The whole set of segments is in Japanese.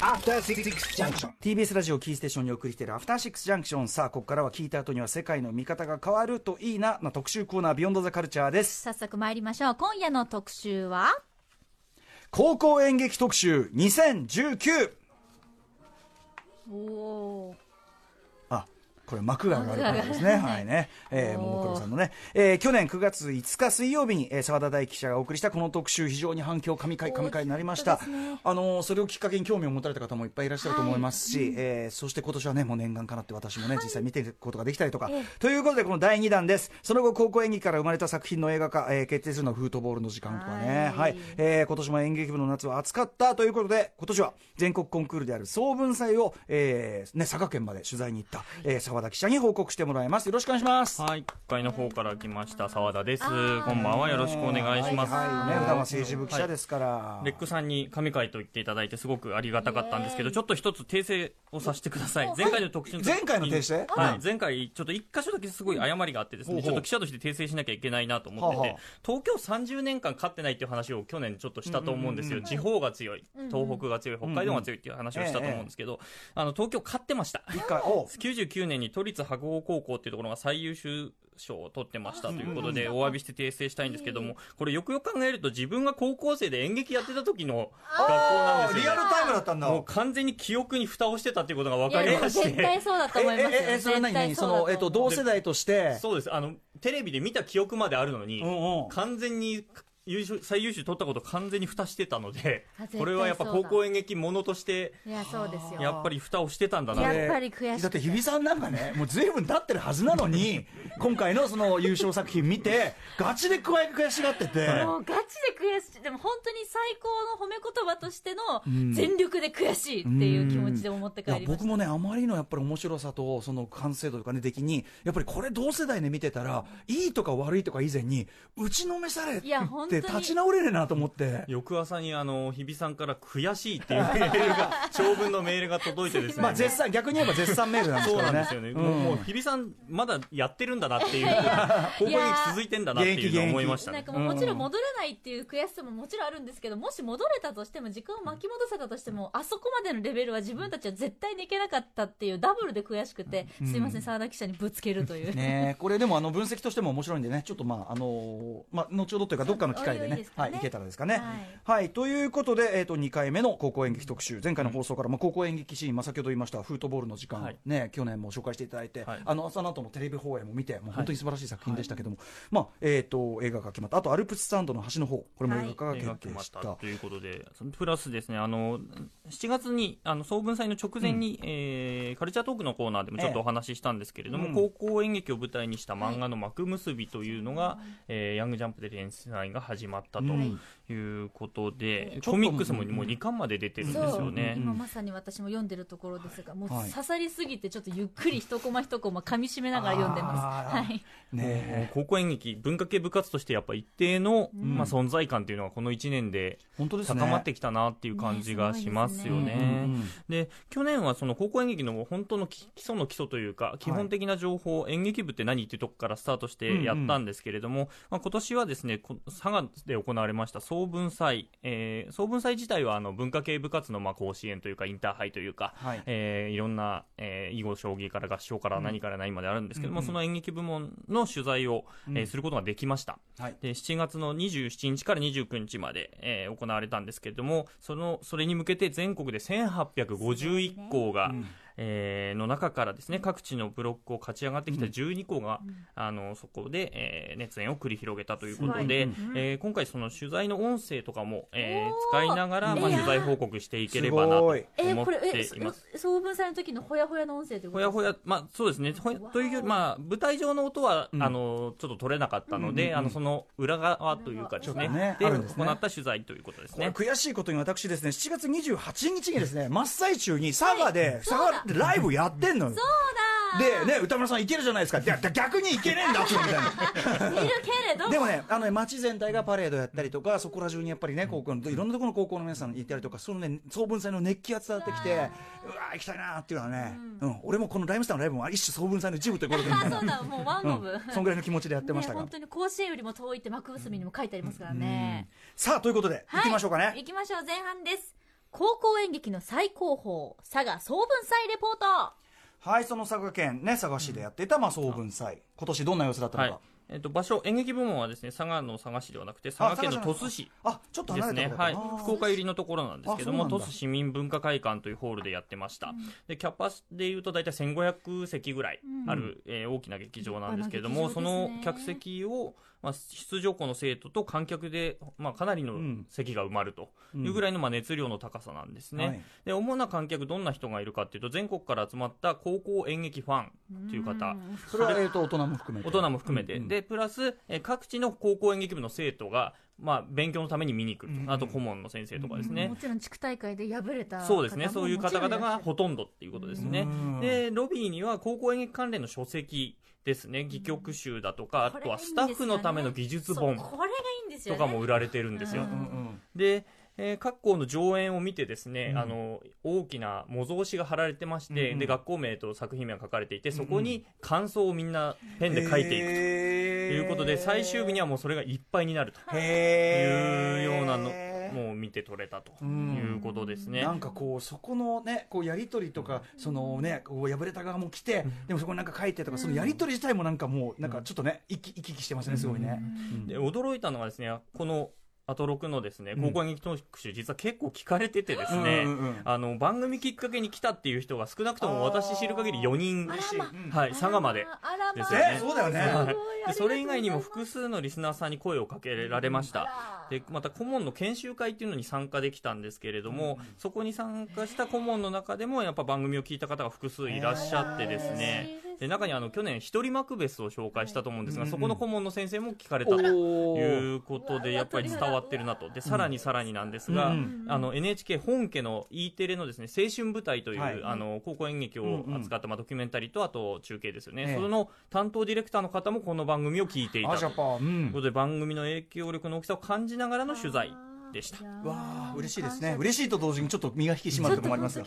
After Six Junction. TBS ラジオキーステーションにお送りしているアフターシックスジャンクションさあここからは聞いた後には世界の見方が変わるといいなな特集コーナービヨンドザカルチャーです。早速参りましょう。今夜の特集は？高校演劇特集2019おおあこれ幕が上がる感じですね。はいね。えー、ももクロさんのね、えー去年9月5日水曜日に、えー、沢田大記者がお送りしたこの特集、非常に反響、神回、神回になりました。ねあのーそれをきっかけに興味を持たれた方もいっぱいいらっしゃると思いますし、えーそして今年はね、もう念願かなって私もね、実際見てることができたりとか、ええということでこの第2弾です。その後、高校演劇から生まれた作品の映画化、えー決定するのはフートボールの時間とかね。ははいい。えー今年も演劇部の夏は暑かったということで、今年は全国コンクールである総文祭を、えーね、佐賀県まで取材に行った、えー沢田記者に報告してもらいます。よろしくお願いします。はい、国会の方から来ました澤田です。こんばんは、よろしくお願いします。はい、はい。ね、普段は政治部記者ですから。レックさんに神回と言っていただいてすごくありがたかったんですけど、ちょっと一つ訂正をさせてください。前回の特集の時に。前回の訂正？はい、前回ちょっと一箇所だけすごい誤りがあってですね、ちょっと記者として訂正しなきゃいけないなと思ってて。東京30年間勝ってないっていう話を去年ちょっとしたと思うんですよ。地方が強い、東北が強い、北海道が強いっていう話をしたと思うんですけど、あの、東京勝ってました。一回、お99 年に都立白鴎高校っていうところが最優秀賞を取ってましたということで、お詫びして訂正したいんですけども、これよくよく考えると自分が高校生で演劇やってた時の学校なんですよ、ね。リアルタイムだったんだ。もう完全に記憶に蓋をしてたっていうことが分かりまし絶対て。そうだと思いますよ。え、え、え、それ何？何？その、えっと、同世代として、そうです。あの、テレビで見た記憶まであるのに、うんうん。完全に優秀、最優秀取ったこと完全に蓋してたのでこれはやっぱ高校演劇ものとして、いやそうですよ。やっぱり蓋をしてたんだな。やっぱり悔しくて。だって日比さんなんかねもう随分経ってるはずなのに 今回のその優勝作品見てガチで加え悔しがってて、もうガチで悔しい。でも本当に最高の褒め言葉としての全力で悔しいっていう気持ちで思って帰いやりました。僕もねあまりのやっぱり面白さとその完成度とかね出来にやっぱりこれ同世代で見てたらいいとか悪いとか以前に打ちのめされて。いや本当に。立ち直れねえなと思って。翌朝にあの日比さんから悔しいっていうメールが 長文のメールが届いてですね、まあ絶賛逆に言えば絶賛メールなんですそうけどね。なんですよね、ん。もう日比さんまだやってるんだなっていう高校演劇続いてんだなっていうのを思いましたね。なんかもうもちろん戻れないっていう悔しさももちろんあるんですけど、もし戻れたとしても時間を巻き戻せたとしてもあそこまでのレベルは自分たちは絶対にいけなかったっていうダブルで悔しくて、すいません澤田記者にぶつけるという、ねえこれでもあの分析としても面白いんでね。ちょっとまああのまあ後ほどというかどっかの機会でね。はいいけたらですかね。はい。はい、ということでえっ、と2回目の高校演劇特集。前回の放送から、まあ高校演劇シーンまあ先ほど言いましたフートボールの時間、はい。ね去年も紹介していただいて、はい。あのその後のテレビ放映も見てもう本当に素晴らしい作品でしたけども、まあえっ、と映画が決まった。あとアルプススタンドの端の方これも映画化が決定した、決まったということで、そのプラスですね、あの、7月に、あの、総文祭の直前に、えーカルチャートークのコーナーでもちょっとお話ししたんですけれども、ええ高校演劇を舞台にした漫画の幕結びというのが、えーヤングジャンプで連載が始まったとうん。いうことで、ちょっとコミックスももう2巻まで出てるんですよね。今まさに私も読んでるところですがもうはい。刺さりすぎてちょっとゆっくり一コマ一コマ噛み締めながら読んでます。はい。ねえ。高校演劇、文化系部活としてやっぱ一定の、まあ、存在感っていうのはこの1年で本当ですね。高まってきたなっていう感じがしますよね。ね。うんうんで去年はその高校演劇の本当の基基礎の基礎というか基本的な情報、演劇部って何っていうとこからスタートしてやったんですけれども、まあ、今年はですねこで行われました総文祭、えー総文祭自体はあの文化系部活のまあ甲子園というかインターハイというか、はい。えーいろんな、えー囲碁将棋から合唱から何から何まであるんですけども、その演劇部門の取材を、えーすることができました。はい。で7月の27日から29日まで、えー行われたんですけれどもそのそれに向けて全国で1851校が、えーの中からですね各地のブロックを勝ち上がってきた12校が、あのそこで、えー熱演を繰り広げたということで、えー今回その取材の音声とかも、えー使いながら、まあ、取材報告していければなと思っています。そ総文祭の時のほやほやの音声ということほやほや、まあそうですね、ほやというより、まあ舞台上の音は、あのちょっと取れなかったので、あのその裏側というかですね、ちょっとねでね。行った取材ということですね。これ悔しいことに私ですね7月28日にですね真っ最中に佐賀で佐賀でライブやってんのよ。でね歌村さんいけるじゃないですか。逆にいけねえんだってみたいな。見るけれど でもね、あのね、街全体がパレードやったりとか、そこら中にやっぱりね、高校の、いろんなところの高校の皆さんいたりとか、そのね、総文祭の熱気が伝わってきて、うわー行きたいなーっていうのはね、うん、俺もこのライムスターのライブも一種総文祭の一部ということで、そう。だもうワンオブ、うん、そんぐらいの気持ちでやってましたが。ね本。当に甲子園よりも遠いって幕結びにも書いてありますからね、さあ、ということで、はい。行きましょうかね。行きましょう。前半です高校演劇の最高峰佐賀総文祭レポート。はいその佐賀県ね佐賀市でやっていた、まあ、総文祭。今年どんな様子だったのか、はい。えっと、場所演劇部門はですね佐賀の佐賀市ではなくて佐賀県の鳥栖市あちょっとですね、はい。福岡寄りのところなんですけども、鳥栖市民文化会館というホールでやってました、でキャパでいうと大体1500席ぐらいある、えー大きな劇場なんですけれども、ね。の客席を、まあ、出場校の生徒と観客で、まあ、かなりのん。席が埋まるというぐらいの、まあ、熱量の高さなんですね、はい。で主な観客、どんな人がいるかっていうと、全国から集まった高校演劇ファンという方、それは、えー、と大人も含めて。大人も含めて、うんうん。でプラス、えー各地の高校演劇部の生徒が、まあ、勉強のために見に行くと、うん。うんあと顧問の先生とかですね、もちろん地区大会で敗れたそうですね、そういう方々がほとんどっていうことですね。うん。で、ロビーには高校演劇関連の書籍ですね、戯曲集だとか、あとはスタッフのための技術本。そうこれがいいんですよとねかも売られてるんですよ。で、えー各校の上演を見てですね、うん。あの大きな模造紙が貼られてまして、うんうん。で学校名と作品名が書かれていてそこに感想をみんなペンで書いていくと。ということで、最終日にはもうそれがいっぱいになるとへいうようなのもう見て取れたということですね。なんかこうそこのねこうやり取りとかそのねこう破れた側も来てでもそこになんか書いてとかそのやり取り自体もなんかもうなんかちょっとね生き生きしてますねすごいね。で驚いたのがですねこのアトロクのですねうん。高校演劇特集、実は結構聞かれててですね、うんうんうんあの番組きっかけに来たっていう人が少なくとも私知る限り4人。はい佐賀まで。あらま。ですよね。えそうだよね。はい。それ以外にも複数のリスナーさんに声をかけられました、でまた顧問の研修会っていうのに参加できたんですけれども、そこに参加した顧問の中でもやっぱ番組を聞いた方が複数いらっしゃってですね、で中にあの去年一人マクベスを紹介したと思うんですが、うんそこの顧問の先生も聞かれたとおいうことでやっぱり伝わってるなと。でさらにさらになんですが、うんあの NHK 本家の E テレのですね青春舞台という、はい。あの高校演劇を扱った、まあ、ドキュメンタリーとあと中継ですよね、ええその担当ディレクターの方もこの番組を聞いていたと。いうことで番組の影響力の大きさを感じながらの取材でした。わあ嬉しいですね。嬉しいと同時にちょっと身が引き締まるところもあります。が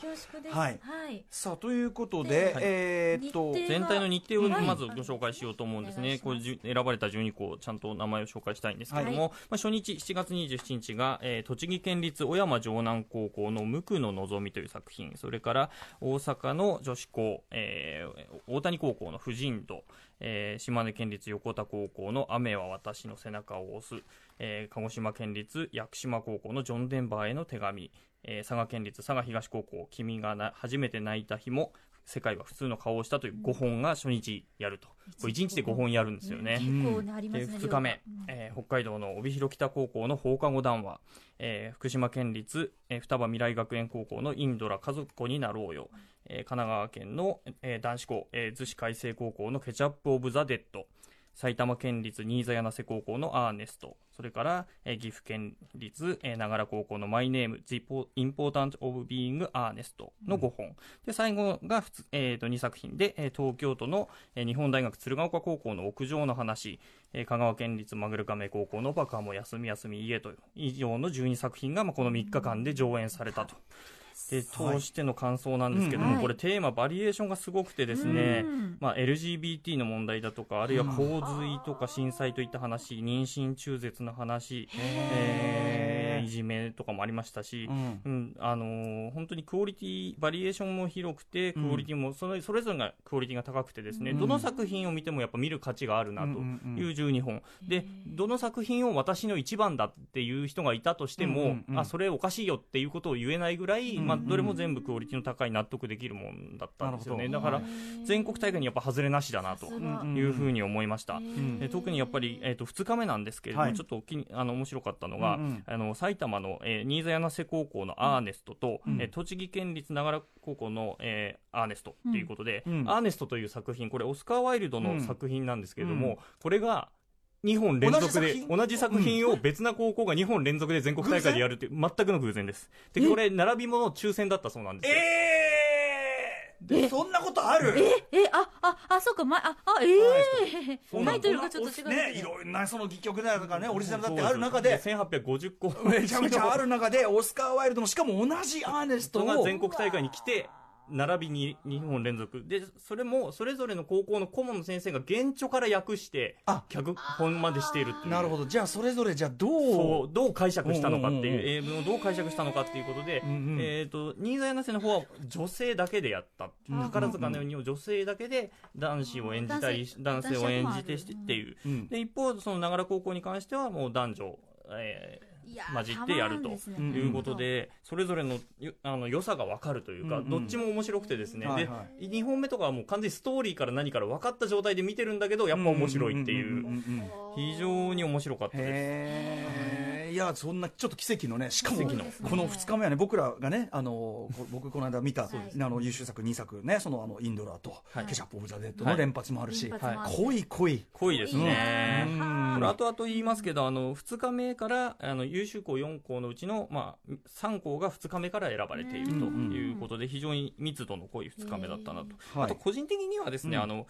はい。はい。さあということではい。えーっと全体の日程をはい。まずご紹介しようと思うんですね、これ選ばれた12校、ちゃんと名前を紹介したいんですけれども、はまあ、初日、7月27日が、えー栃木県立小山城南高校の無垢の望みという作品、それから大阪の女子校、えー大谷高校の婦人度、えー島根県立横田高校の雨は私の背中を押す、えー鹿児島県立屋久島高校のジョン・デンバーへの手紙、えー佐賀県立佐賀東高校、君がな初めて泣いた日も、世界は普通の顔をしたという5本が初日やると。これ1日で5本やるんですよね。結構ねありますでね2日目。えー北海道の帯広北高校の放課後談話、えー福島県立、えー双葉未来学園高校のインドラ家族子になろうよ、えー神奈川県の、えー男子校、えー逗子海星高校のケチャップ・オブ・ザ・デッド埼玉県立新座柳瀬高校のアーネスト。それから、えー岐阜県立、えー長良高校のマイネーム The Important of Being Earnest の5本、で最後がえー、と2作品で、えー東京都の、えー日本大学鶴岡高校の屋上の話、えー香川県立マグルカメ高校のバカも休み休み家という。以上の12作品が、まあ、この3日間で上演されたと。で通しての感想なんですけども、うんこれテーマバリエーションがすごくてですね、うんまあ、LGBT の問題だとかあるいは洪水とか震災といった話妊娠中絶の話、えーいじめとかもありましたし、うん。うんあのー本当にクオリティバリエーションも広くてクオリティもそれそれぞれがクオリティが高くてですね、うん。どの作品を見てもやっぱ見る価値があるなと。うんうんうんいう12本、でどの作品を私の一番だっていう人がいたとしても、うんうんうん。あそれおかしいよっていうことを言えないぐらい、まあ、どれも全部クオリティの高い納得できるもんだったんですよね。だから全国大会にやっぱ外れなしだなと。いうふうに思いました。特にやっぱり、えー、と2日目なんですけれども、はい。ちょっとおきにあの面白かったのが、うんうん。あの埼玉の、えー新座柳瀬高校のアーネストと、うん。えー栃木県立長良高校の、えーアーネストということで、うん。アーネストという作品これオスカー・ワイルドのうん。作品なんですけれども、うん。これが2本連続で同じ作品？を別な高校が2本連続で全国大会でやるっていう全くの偶然です。でこれ並びもの抽選だったそうなんですよ。えー、そんなことある？え？あああそうかまああええそうなん タイトルがちょっと違うねいろんなその戯曲だとかねオリジナルだってある中で。1850個。めちゃめちゃある中でオスカー・ワイルドのしかも同じアーネストが全国大会に来て並びに2本連続。でそれもそれぞれの高校の顧問の先生が原著から訳してあ脚本までしているっていう。なるほど。じゃあそれぞれじゃあどう？どう解釈したのかっていう,、うんうんうん英文をどう解釈したのかっていうことで、うんうん。えー、と新座柳瀬の方は女性だけでやった、うん宝塚のように女性だけで男子を演じたり、男性を演じてしてっていう、うん。で一方その長良高校に関してはもう男女、えー混じってやるということで、それぞれのよあの良さが分かるというか、どっちも面白くてですね、で2本目とかはもう完全にストーリーから何から分かった状態で見てるんだけどやっぱ面白いっていう,、非常に面白かったです。いやそんなちょっと奇跡のねしかも奇跡の。この2日目はね僕らがねあのこ僕この間見た、あの優秀作2作ねそのあのインドラと、はい。ケチャップ・オブ・ザ・デッドの連発もあるし、濃い濃い。濃いですね。うん。これ後々言いますけど、あの、2日目から、あの、優秀校4校のうちの、まあ、3校が2日目から選ばれているということで、非常に密度の濃い2日目だったなと。はい。あと、個人的にはですね、うん。あの、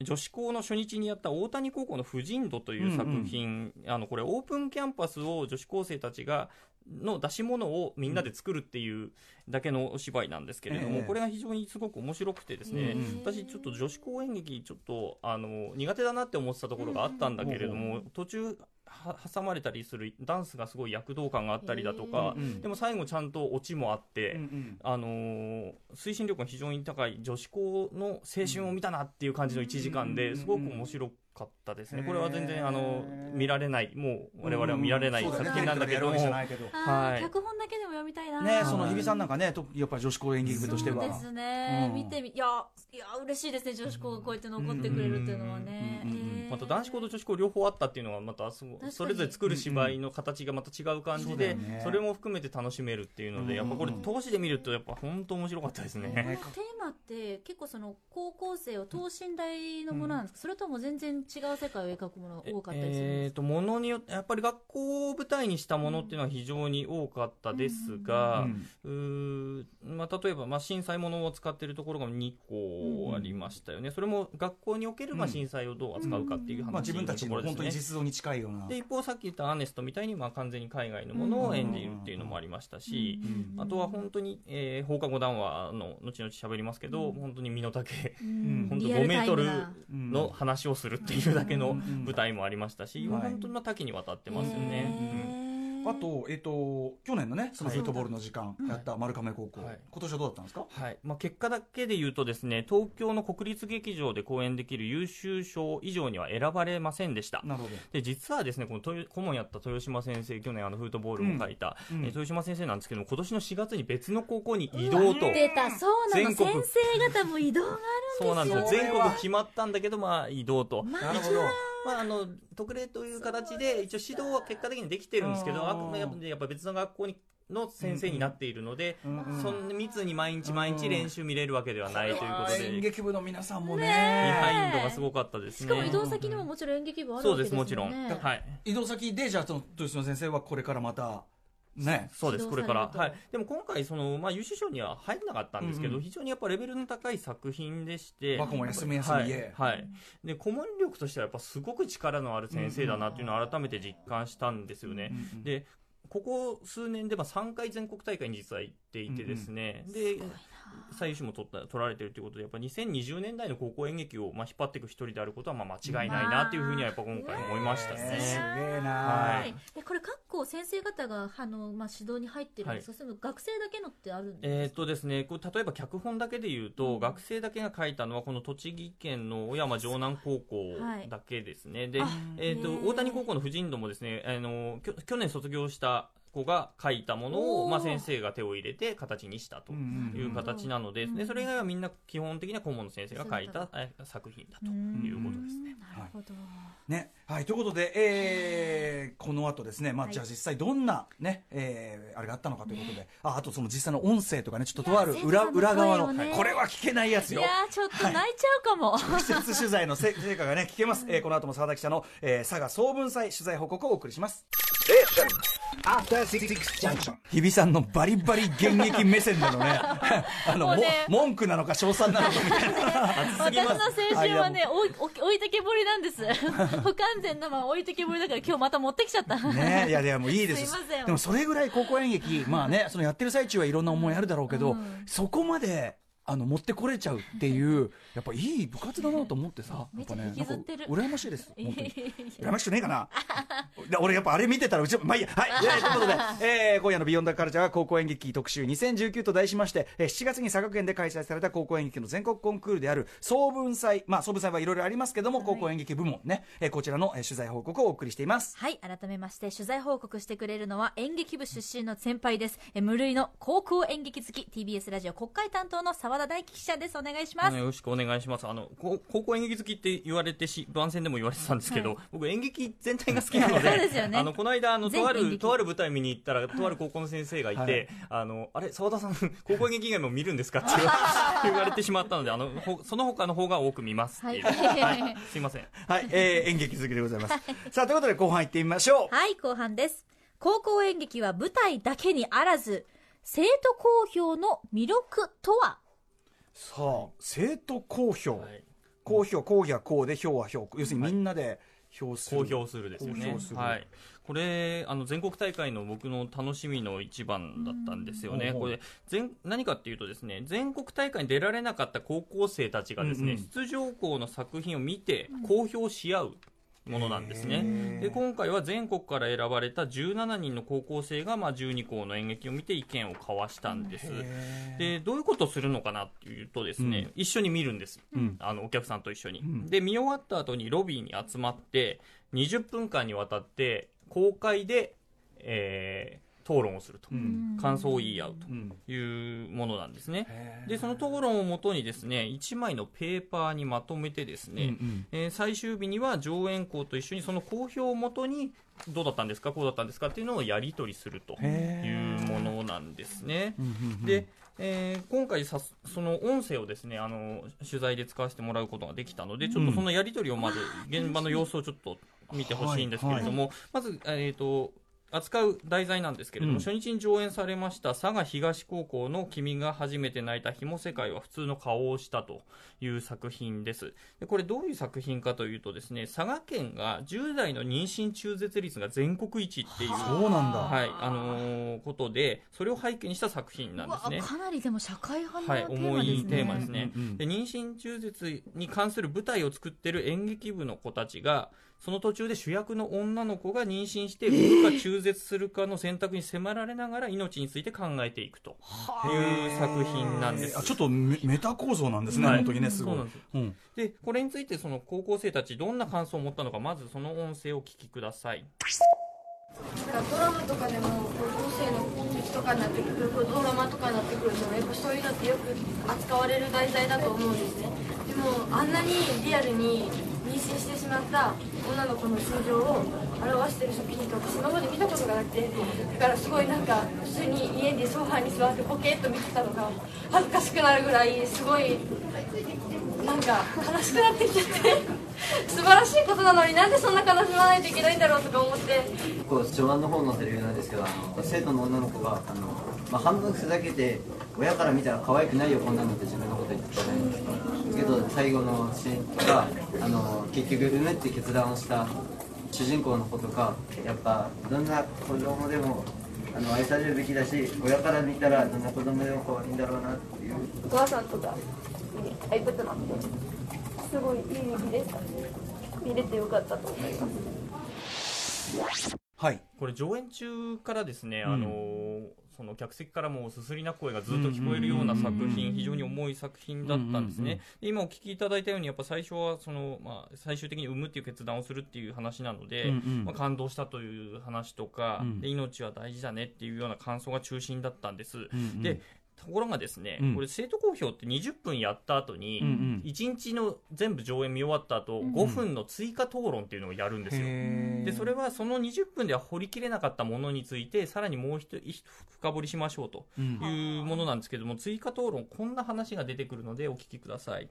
女子校の初日にやった大谷高校の婦人度という作品、あの、これオープンキャンパスを女子高生たちが、の出し物をみんなで作るっていうだけのお芝居なんですけれども、ええ。これが非常にすごく面白くてですね、うん。私ちょっと女子校演劇ちょっとあの苦手だなって思ってたところがあったんだけれども、途中は挟まれたりするダンスがすごい躍動感があったりだとか、うんでも最後ちゃんとオチもあって、うんうんあのー推進力が非常に高い女子校の青春を見たなっていう感じの1時間ですごく面白かったですね、これは全然あの見られない。もう我々は見られない作品なんだけど。も、テレはい。脚本だけでも読みたいな。ね、はいその日比さんなんかね、とやっぱり女子校演劇部としては。そうですね、うん。見てみいやいや嬉しいですね。女子校がこうやって残ってくれるっていうのはね、うんうんうんうんえーまた男子校と女子校両方あったっていうのがまたそれぞれ作る芝居の形がまた違う感じでそれも含めて楽しめるっていうのでやっぱこれ通しで見るとやっぱ本当面白かったですね。テーマって結構その高校生を等身大のものなんですか、それとも全然違う世界を描くものが多かったりするんですか、えーとものによってやっぱり学校を舞台にしたものっていうのは非常に多かったですが、うんまあ、例えば、まあ、震災ものを使っているところが2個ありましたよね、それも学校における、まあ、うん。震災をどう扱うかっていう話まあ自分たちの本当に実像に近いような。で一方さっき言ったアーネストみたいに、まあ、完全に海外のものを演じるっていうのもありましたし、うん。あとは本当に、えー放課後談話の後々喋りますけど、うん。本当に身の丈うん。本当リアル5メートルの話をするっていうだけのうん。舞台もありましたし、はい。本当に多岐にわたってますよね。あと、えっと、去年のね、そのフットボールの時間うんやった丸亀高校、はい。今年はどうだったんですか？はい。まあ、結果だけで言うとですね東京の国立劇場で公演できる優秀賞以上には選ばれませんでした。なるほど。で実はですねこの豊顧問やった豊島先生去年あのフートボールも書いた、うん。豊島先生なんですけども今年の4月に別の高校に移動と。出たそうなの。全国先生方も移動があそうなんですよ。全国決まったんだけどまあ移動と、るまなるほど。まあ、あの特例という形で一応指導は結果的にできてるんですけどうん。あくまでやっぱ別の学校にの先生になっているので、うん。うん。そんな密に毎日毎日練習見れるわけではないということで、演劇部の皆さんもビね。ハインドがすごかったですね。しかも移動先にももちろん演劇部あるそうで、わけですすもんね。もちろん。はい。移動先で、じゃあ、その、豊島先生はこれからまた、ね。そうです、これから。はい。でも今回、その、まあ、優秀賞には入らなかったんですけど、うんうん非常にやっぱレベルの高い作品でして、和子も休み休みはいへ。はい。で、顧問力としてはやっぱすごく力のある先生だなっていうのを改めて実感したんですよね。うんうんで、ここ数年でまあ3回全国大会に実は行っていてですね、で、最優秀も取った取られてるということで、やっぱ2020年代の高校演劇をまあ引っ張っていく一人であることはまあ間違いないなっていうふうにはやっぱ今回思いましたえーすね。げえな、はい。でこれ各校先生方があの、まあ、指導に入ってるんですか、その学生だけのってあるんですか、えーっとですね、こう例えば脚本だけで言うと、うん学生だけが書いたのはこの栃木県の小山城南高校だけですね。であ、えーっと大谷高校の婦人度もですね、あのきょ去年卒業した子が書いたものを、まあ、先生が手を入れて形にしたという形なので、うんでそれ以外はみんな基本的には顧問の先生が書いたえ作品だということですね。なるほど、ね。はい、ということで、えー、この後ですね、まあ、はい。じゃあ実際どんなね、えー、あれがあったのかということで、あ、あとその実際の音声とかね、ちょっととある裏、裏側の、これは聞けないやつよ。いや。ーちょっと泣いちゃうかも、直接取材のせ成果がね、聞けます。えー、この後も澤田記者の、えー、佐賀総文祭取材報告をお送りします。After Six Junction. 日比さんのバリバリ現役目線でのね、あの、文句なのか称賛なのか。みたいな。私の青春はねおいお置いてけぼりなんです。不完全なまま置いてけぼりだから今日また持ってきちゃった。ねいやいやもういいです。すいません。でもそれぐらい高校演劇まあねそのやってる最中はいろんな思いあるだろうけど、うん。そこまであの持ってこれちゃうっていうやっぱいい部活だなと思ってさ。やっぱねなんか羨ましいです。羨ましくねえかな。で俺やっぱあれ見てたらうちまあいいや。はい、え ーということで、えー今夜の「ビヨンドカルチャーは高校演劇特集2019」と題しまして、えー7月に佐賀県で開催された高校演劇の全国コンクールである総文祭。まあ総文祭はいろいろありますけども、高校演劇部門ね、えーこちらの、えー取材報告をお送りしています。はい、改めまして取材報告してくれるのは演劇部出身の先輩です。え無類の高校演劇好き TBS ラジオ国会担当の澤田大樹記者です。お願いします。よろしくお願いします。あのこ高校演劇好きって言われてし番宣でも言われてたんですけど、はい。僕演劇全体が好きなので そうですよね。あのこの間あのとあるとある舞台見に行ったらとある高校の先生がいて、はい。あのあれ澤田さん 高校演劇以外も見るんですか？って 言われてしまったのであのほその他の方が多く見ますっていう、はい。はい。すいません。はい、えー演劇好きでございます。さあということで後半行ってみましょう。はい、後半です。高校演劇は舞台だけにあらず、生徒公表の魅力とは？さあ生徒公表、はい。公表公表はこうで票は票要するにみんなで票する、公表するですよね。公表する。はい。これあの全国大会の僕の楽しみの一番だったんですよね、うん。これ全何かっていうとですね全国大会に出られなかった高校生たちがですね、うんうん。出場校の作品を見て公表し合うものなんですね、で今回は全国から選ばれた17人の高校生が、まあ、12校の演劇を見て意見を交わしたんです、でどういうことをするのかなっていうとですね、一緒に見るんです、うん。あのお客さんと一緒に、ん。で見終わった後にロビーに集まって20分間にわたって公開で、えー討論をすると、うん。感想を言い合ううん。というものなんですね。へー。でその討論をもとにですね1枚のペーパーにまとめてですね、うんうん。えー最終日には上演校と一緒にその公表をもとにどうだったんですかこうだったんですかっていうのをやり取りするというものなんですね。うんうんうんで、えー今回さその音声をですねあの取材で使わせてもらうことができたのでちょっとそのやり取りをまず現場の様子をちょっと見てほしいんですけれども、まず、えー、と扱う題材なんですけれども、うん。初日に上演されました佐賀東高校の「君が初めて泣いたひも世界は普通の顔をした」という作品です。でこれどういう作品かというとですね佐賀県が10代の妊娠中絶率が全国一っていうそうなんだ、はいあのーことでそれを背景にした作品なんですね。かなりでも社会派のはい、テー重いマですね。テーマですね、うんうん。で妊娠中絶に関する舞台を作ってる演劇部の子たちがその途中で主役の女の子が妊娠して産むか中絶するかの選択に迫られながら命について考えていくという作品なんです。あちょっとメメタ構造なんですね、はい本当にねすごい。です。うん。でこれについてその高校生たちどんな感想を持ったのかまずその音声をお聞きください。なんかドラマとかでも高校生のうちとかになってくるドラマとかになってくるとやっぱそういうのってよく扱われる題材だと思うんですねでもあんなにリアルに妊娠してしまった女の子の心情を表してる作品って私今まで見たことがなくてだからすごいなんか普通に家でソファーに座ってポケッと見てたのが恥ずかしくなるぐらいすごいなんか悲しくなってきちゃって。素晴らしいことなのになんでそんな悲しまないといけないんだろうとか思って。こう序盤の方のセリフなん。ですけどあの生徒の女の子があの、まあ、半分ふざけて親から見たら可愛くないよこん。なのって自分のこと言ってたじゃないですかけど最後のシーンがあの結局産むって決断をした主人公の子とかやっぱどん。な子供でもあの愛されるべきだし親から見たらどん。な子供でも可愛いん。だろうなっていうお母さん。とかに会いたくなってすごいいい劇でした見れてよかったと思います。はい。これ上演中からですね、うん。あのその客席からもすすりな声がずっと聞こえるような作品、非常に重い作品だったんですね。で今お聞きいただいたように、やっぱ最初はその、まあ、最終的に産むっていう決断をするっていう話なので、うんうん。まあ、感動したという話とか、うん。で命は大事だねっていうような感想が中心だったんです。うんうん。でところがですね、うん。これ生徒公表って20分やった後に、うんうん。1日の全部上演見終わった後、5分の追加討論っていうのをやるんですよ。でそれはその20分では掘りきれなかったものについてさらにもう一一深掘りしましょうとうん。いうものなんですけども追加討論こんな話が出てくるのでお聞きください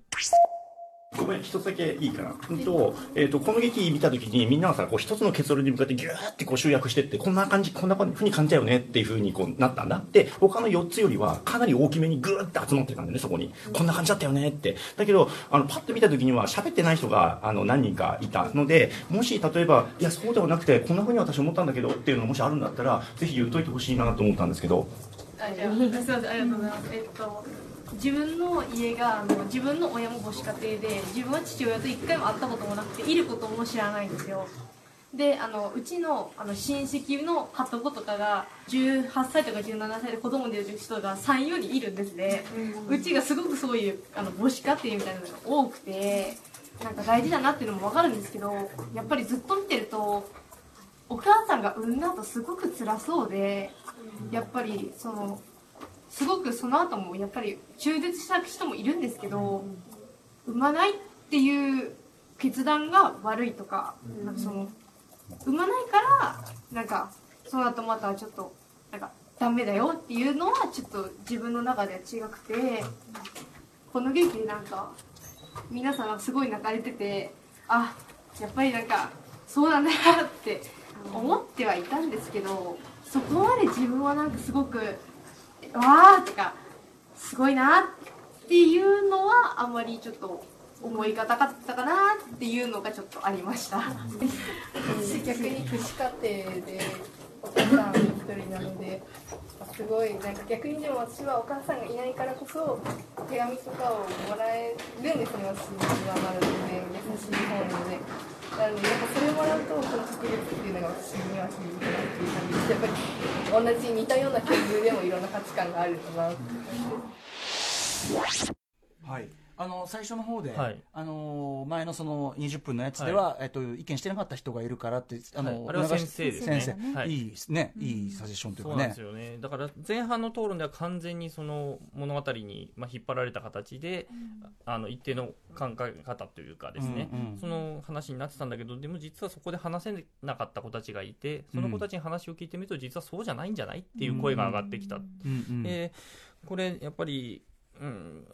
ごめん、一つだけいいかな。うんと、えっ、と、この劇見たときに、みんながさ、こう、一つの結論に向かってギューってこう集約してって、こんな感じ、こんな風に感じたよねっていう風にこうなったんだ。で、他の4つよりは、かなり大きめにグーって集まってたんだよね、そこに。こんな感じだったよねって。だけど、あの、パッと見たときには、喋ってない人が、あの、何人かいたので、もし、例えば、いや、そうではなくて、こんな風に私思ったんだけど、っていうのもしあるんだったら、ぜひ言っといてほしいなと思ったんですけど。ありがとうございますえっと自分の家があの自分の親も母子家庭で自分は父親と一回も会ったこともなくていることも知らないんですよ。であのうちのあの親戚のはとことかが18歳とか17歳で子供でいる人が34人いるんですね、うちがすごくそういうあの母子家庭みたいなのが多くてなんか大事だなっていうのも分かるんですけどやっぱりずっと見てるとお母さんが産んだ後すごく辛そうでやっぱりそのすごくその後もやっぱり中絶した人もいるんですけど産まないっていう決断が悪いとかなんかその産まないからなんかその後またちょっとなんかダメだよっていうのはちょっと自分の中では違くてこの劇でなんか皆さんがすごい泣かれててあやっぱりなんかそうなんだなって思ってはいたんですけどそこまで自分はなんかすごくわーとかすごいなっていうのはあんまりちょっと思いがたかったかなっていうのがちょっとありました。私逆に父子家庭でお母さん一人なのですごいなんか逆にでも私はお母さんがいないからこそ手紙とかをもらえるんですね私はまだ全然優しい方なのでなのでやっぱそれをもらうとこの特別っていうのが私には響くなっていう感じでやっぱり同じ似たような境遇でもいろんな価値観があるんだなってはい。あの最初の方で、はい。あの前のその20分のやつでは、えっと、意見してなかった人がいるからってあの、はい。あ先生ですね。先生、はい。いいですね、いいサジェッションというかね。そうなんですよね。だから前半の討論では完全にその物語に、まあ、引っ張られた形で、あの一定の考え方というかですね、うんうんその話になってたんだけどでも実はそこで話せなかった子たちがいてその子たちに話を聞いてみると実はそうじゃないんじゃないっていう声が上がってきた、うん。うんえーこれやっぱりうん、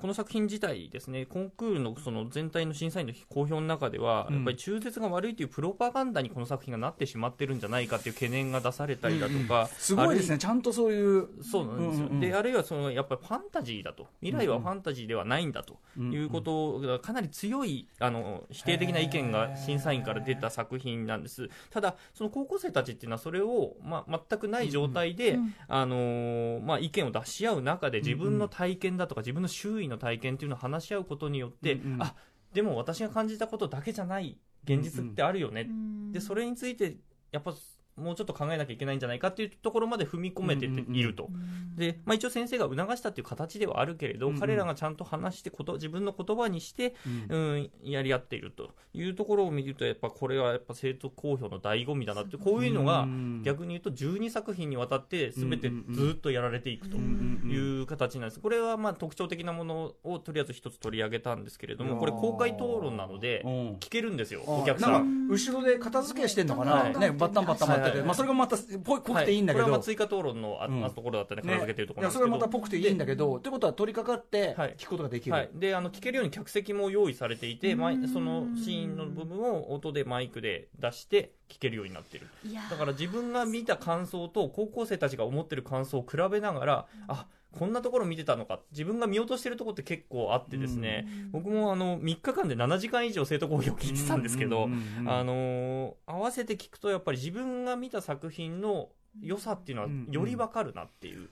この作品自体ですねコンクールのその全体の審査員の公表の中では、うん。やっぱり中絶が悪いというプロパガンダにこの作品がなってしまってるんじゃないかという懸念が出されたりだとか、すごいですねちゃんとそういうそうなんですよ、うんうん。うんであるいはそのやっぱりファンタジーだと。未来はファンタジーではないんだということがかなり強いあの否定的な意見が審査員から出た作品なんです。ただその高校生たちっていうのはそれを、まあ、全くない状態で、あのーまあ、意見を出し合う中で自分の体験だとか自分の周囲の体験っていうのを話し合うことによって、うんうん。あでも私が感じたことだけじゃない現実ってあるよね、でそれについてやっぱもうちょっと考えなきゃいけないんじゃないかっていうところまで踏み込めてていると、で、まあ、一応先生が促したっていう形ではあるけれど、うん。うん彼らがちゃんと話してこと自分の言葉にして、うん。うん、やり合っているというところを見るとやっぱこれはやっぱ生徒公表の醍醐味だなってこういうのがうん逆に言うと12作品にわたって全てずっとやられていくという形なんです。これはまあ特徴的なものをとりあえず一つ取り上げたんですけれどもこれ公開討論なのでうん。聞けるんですよあお客さなん後ろで片付けしてんのかな、はい。ね、バッタンバッタンバッタンで、はいはいはい。まあ、それがまたぽいぽくていいんだけど、はこれはまあ追加討論のあ,、うん。あところだったりね。片付けてるところなんですけど、それはまたぽくていいんだけど、ってことは取り掛かってはい。聞くことができる、はい、であの聞けるように客席も用意されていてそのシーンの部分を音でマイクで出して聞けるようになってる。だから自分が見た感想と高校生たちが思ってる感想を比べながらあこんなところ見てたのか。自分が見落としてるところって結構あってですね、僕もあの3日間で7時間以上生徒講義を聞いてたんですけど、うんうんうんうん。あのー合わせて聞くとやっぱり自分が見た作品の良さっていうのはより分かるなっていう、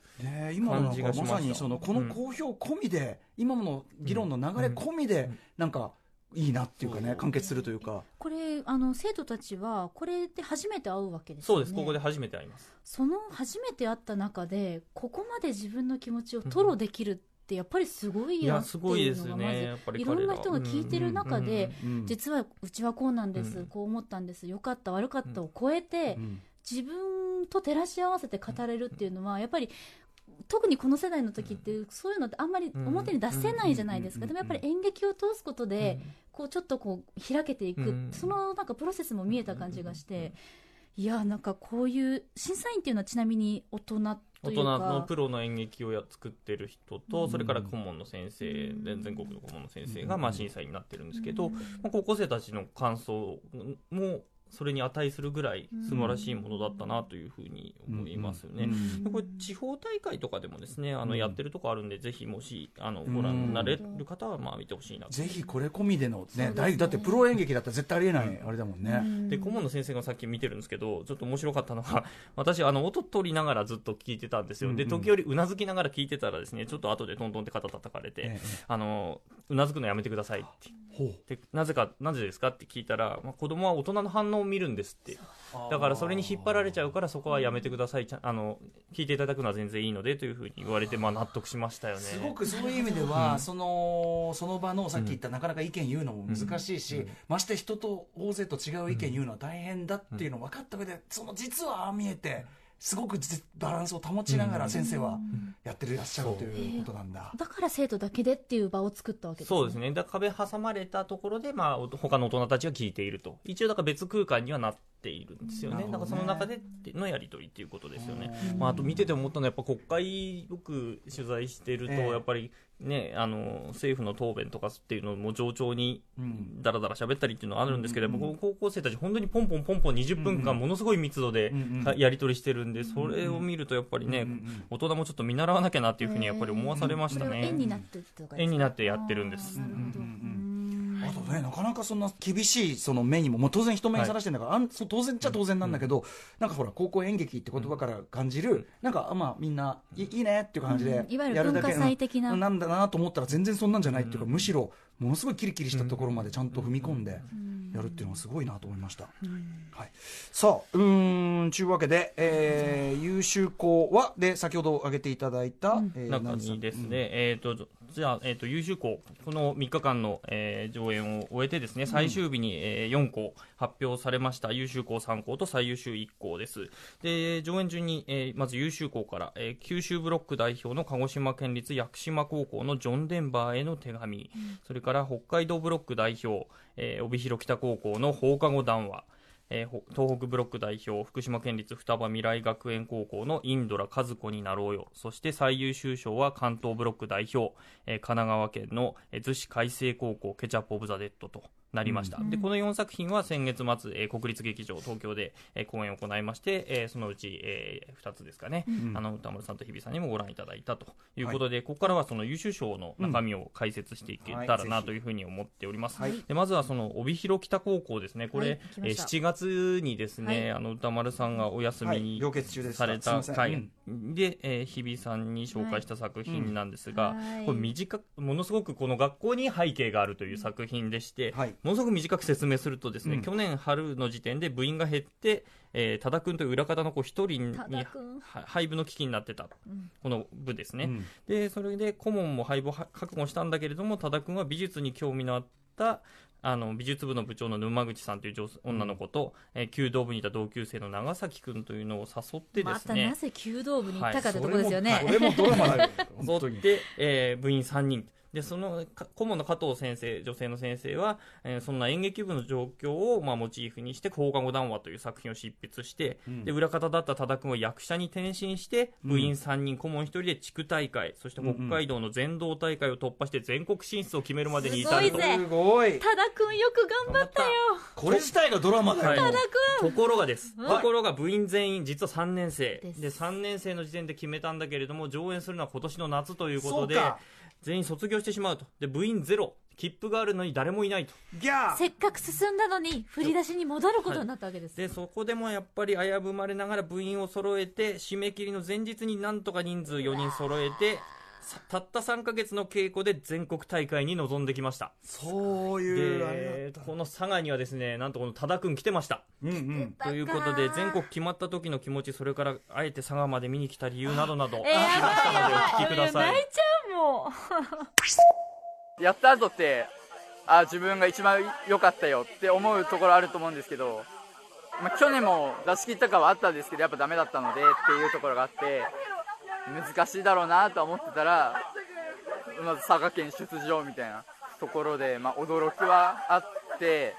感じがしました。さにそのこの公表込みで、今の議論の流れ込みで、なんかいいなっていうかね、完結するというか、これあの生徒たちはこれで初めて会うわけですよね。そうです。ここで初めて会います。その初めて会った中でここまで自分の気持ちを吐露できるってやっぱりすごいいやなってすごいですいうのがまねやっぱずり彼らいろんな人が聞いてる中でうん実はうちはこうなんです、うん。こう思ったんですよかった悪かったを超えて、うん。自分と照らし合わせて語れるっていうのはやっぱり特にこの世代の時ってそういうのってあんまり表に出せないじゃないですか、うん。でもやっぱり演劇を通すことで、こうちょっとこう開けていく、うん。そのなんかプロセスも見えた感じがして、いやなんかこういう審査員っていうのはちなみに大人と大人いうか。のプロの演劇をや作ってる人と、それから顧問の先生、で全国の顧問の先生がまあ審査員になってるん。ですけど、まあ高校生たちの感想もそれに値するぐらい素晴らしいものだったなというふうに思いますよね。でこれ地方大会とかでもですねあのやってるとこあるんで、ぜひもしあのご覧になれる方はまあ見てほしいなと。ぜひこれ込みでのねだいだってプロ演劇だったら絶対ありえないあれだもんね、で顧問の先生がさっき見てるんですけどちょっと面白かったのが 私あの音取りながらずっと聞いてたんですよ、で時折うなずきながら聞いてたらですねちょっと後でトントンって肩叩かれて、ええ。あのうなずくのやめてくださいって。でなぜかなぜですかって聞いたら、まあ、子供は大人の反応を見るんですって。だからそれに引っ張られちゃうからそこはやめてください。ちゃんあの聞いていただくのは全然いいのでというふうに言われて、まあ、納得しましたよね。すごくそういう意味では、そのその場のさっき言った、なかなか意見言うのも難しいし、まして人と大勢と違う意見言うのは大変だっていうのを分かった上でその実はああ見えてすごくじバランスを保ちながら先生はやってらっしゃるということなんだ。だから生徒だけでっていう場を作ったわけですね。そうですね。だから壁挟まれたところで、まあ、お他の大人たちが聞いていると。一応だから別空間にはなっているんですよね。だからその中でのやり取りっていうことですよね、まあ、あと見てて思ったのはやっぱ国会よく取材してると、ええ。やっぱりねあの政府の答弁とかっていうのも冗長にうん。だらだら喋ったりっていうのはあるんですけど、う高校生たち本当にポンポンポンポン20分間ものすごい密度でやり取りしてるんでそれを見るとやっぱりね、大人もちょっと見習わなきゃなっていうふうにやっぱり思わされましたね。円になってってとか？円になってやってるんです。あーなるほどあとね、なかなかそんな厳しいその目にも、もう当然人目にさらしてんだから、あんそう当然っちゃ当然なんだけど、なんかほら、高校演劇って言葉から感じる、なんか、あまあみんない、いいねっていう感じでうん。いわゆるやるだけ文化祭的な。うんなんだなと思ったら、全然そんなんじゃないっていうか、むしろ、ものすごいキリキリしたところまでちゃんと踏み込んでやるっていうのはすごいなと思いました。はい、さあ、うーん、ちゅうわけで、えー優秀校は、で、先ほど挙げていただいた、えー中にですね、えっ、と、じゃあ、えっ、と、優秀校、この3日間の、えー上演を終えてですね、最終日に、えー4校発表されました、優秀校3校と最優秀1校です。で、上演順に、えーまず優秀校から、えー九州ブロック代表の鹿児島県立屋久島高校のジョン・デンバーへの手紙、それからから北海道ブロック代表、えー帯広北高校の放課後談話、えー東北ブロック代表福島県立ふたば未来学園高校のインドラカズコになろうよ。そして最優秀賞は関東ブロック代表、えー神奈川県の逗子開成高校ケチャップ・オブ・ザ・デッドと。なりました、でこの4作品は先月末、えー国立劇場東京で、えー公演を行いまして、えーそのうち、え2つですかね、あの歌丸さんと日比さんにもご覧いただいたということで、ここからはその優秀賞の中身を解説していけたらなというふうに思っております、でまずはその帯広北高校ですね。これ、はいえーした。7月にですね、はい。あの歌丸さんがお休みはい。にされた回うん。で、えー日比さんに紹介した作品なんですが、はい。これ短くものすごくこの学校に背景があるという作品でして、はいものすごく短く説明するとですね、うん。去年春の時点で部員が減って、えー、多田君という裏方の子一人に廃部の危機になってた、ん。この部ですね、うん。でそれで顧問も廃部をは覚悟したんだけれども多田君は美術に興味のあったあの美術部の部長の沼口さんという女女の子と、えー弓道部にいた同級生の長崎君というのを誘ってでますたね、なぜ弓道部に行ったかってとこですよね、こ れもドラマだよ。誘って、えー部員3人でそのか顧問の加藤先生女性の先生は、えーそんな演劇部の状況を、まあ、モチーフにして「放課後談話」という作品を執筆して、で裏方だった多田君を役者に転身して部員3人、顧問1人で地区大会そして北海道の全道大会を突破して全国進出を決めるまでに至るとすごいぜすごい。多田君よく頑張ったよ。これ自体がドラマだよ。はい。ところがです、はいところが部員全員実は3年生。です。で3年生の時点で決めたんだけれども上演するのは今年の夏ということでそうか全員卒業してしまうと。で部員ゼロ。切符があるのに誰もいないと。ギャー。せっかく進んだのに振り出しに戻ることになったわけです、でそこでもやっぱり危ぶまれながら部員を揃えて締め切りの前日になんとか人数4人揃えてさたった3ヶ月の稽古で全国大会に臨んできました。そういう。この佐賀にはですねなんとこの多田君来てました。うんうん。ということで全国決まった時の気持ちそれからあえて佐賀まで見に来た理由などなど聞きえー、やましたのでお聞きください。泣いちゃうもう。やった後ってあ自分が一番良かったよって思うところあると思うんですけど、まあ、去年も出し切ったかはあったんですけどやっぱダメだったのでっていうところがあって難しいだろうなと思ってたらまず佐賀県出場みたいなところで、まあ、驚きはあって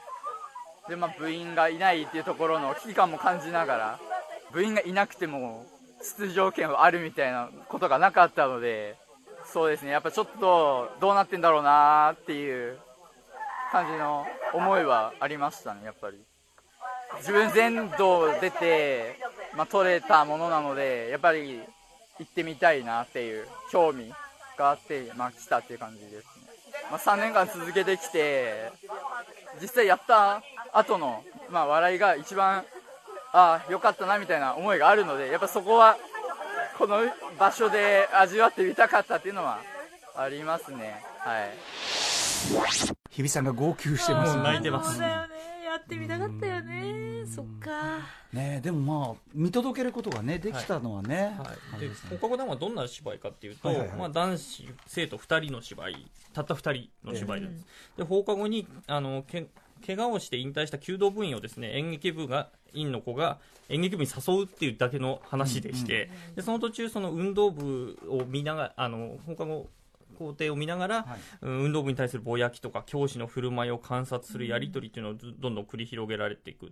で、まあ、部員がいないっていうところの危機感も感じながら部員がいなくても出場権はあるみたいなことがなかったのでそうですね。やっぱちょっとどうなってんだろうなっていう感じの思いはありましたねやっぱり。自分全道出て、まあ、取れたものなのでやっぱり行ってみたいなっていう興味があって、まあ、来たっていう感じですね、まあ、3年間続けてきて実際やった後の、まあ、笑いが一番ああよかったなみたいな思いがあるのでやっぱそこはこの場所で味わってみたかったっていうのはありますね。はい。日比さんが号泣してますもう泣いてますそうだよね。やってみたかったよねそっか。ねでもまあ見届けることがねできたのはね、はい、で放課後団はどんな芝居かっていうと、はいはいはい。まあ、男子生徒2人の芝居たった2人の芝居です、で放課後にあのけ怪我をして引退した弓道部員をですね演劇部が院の子が演劇部に誘うっていうだけの話でして、でその途中その運動部を見ながらあの放課後工程を見ながら、はい。うん運動部に対するぼやきとか教師の振る舞いを観察するやり取りっていうのをずどんどん繰り広げられていく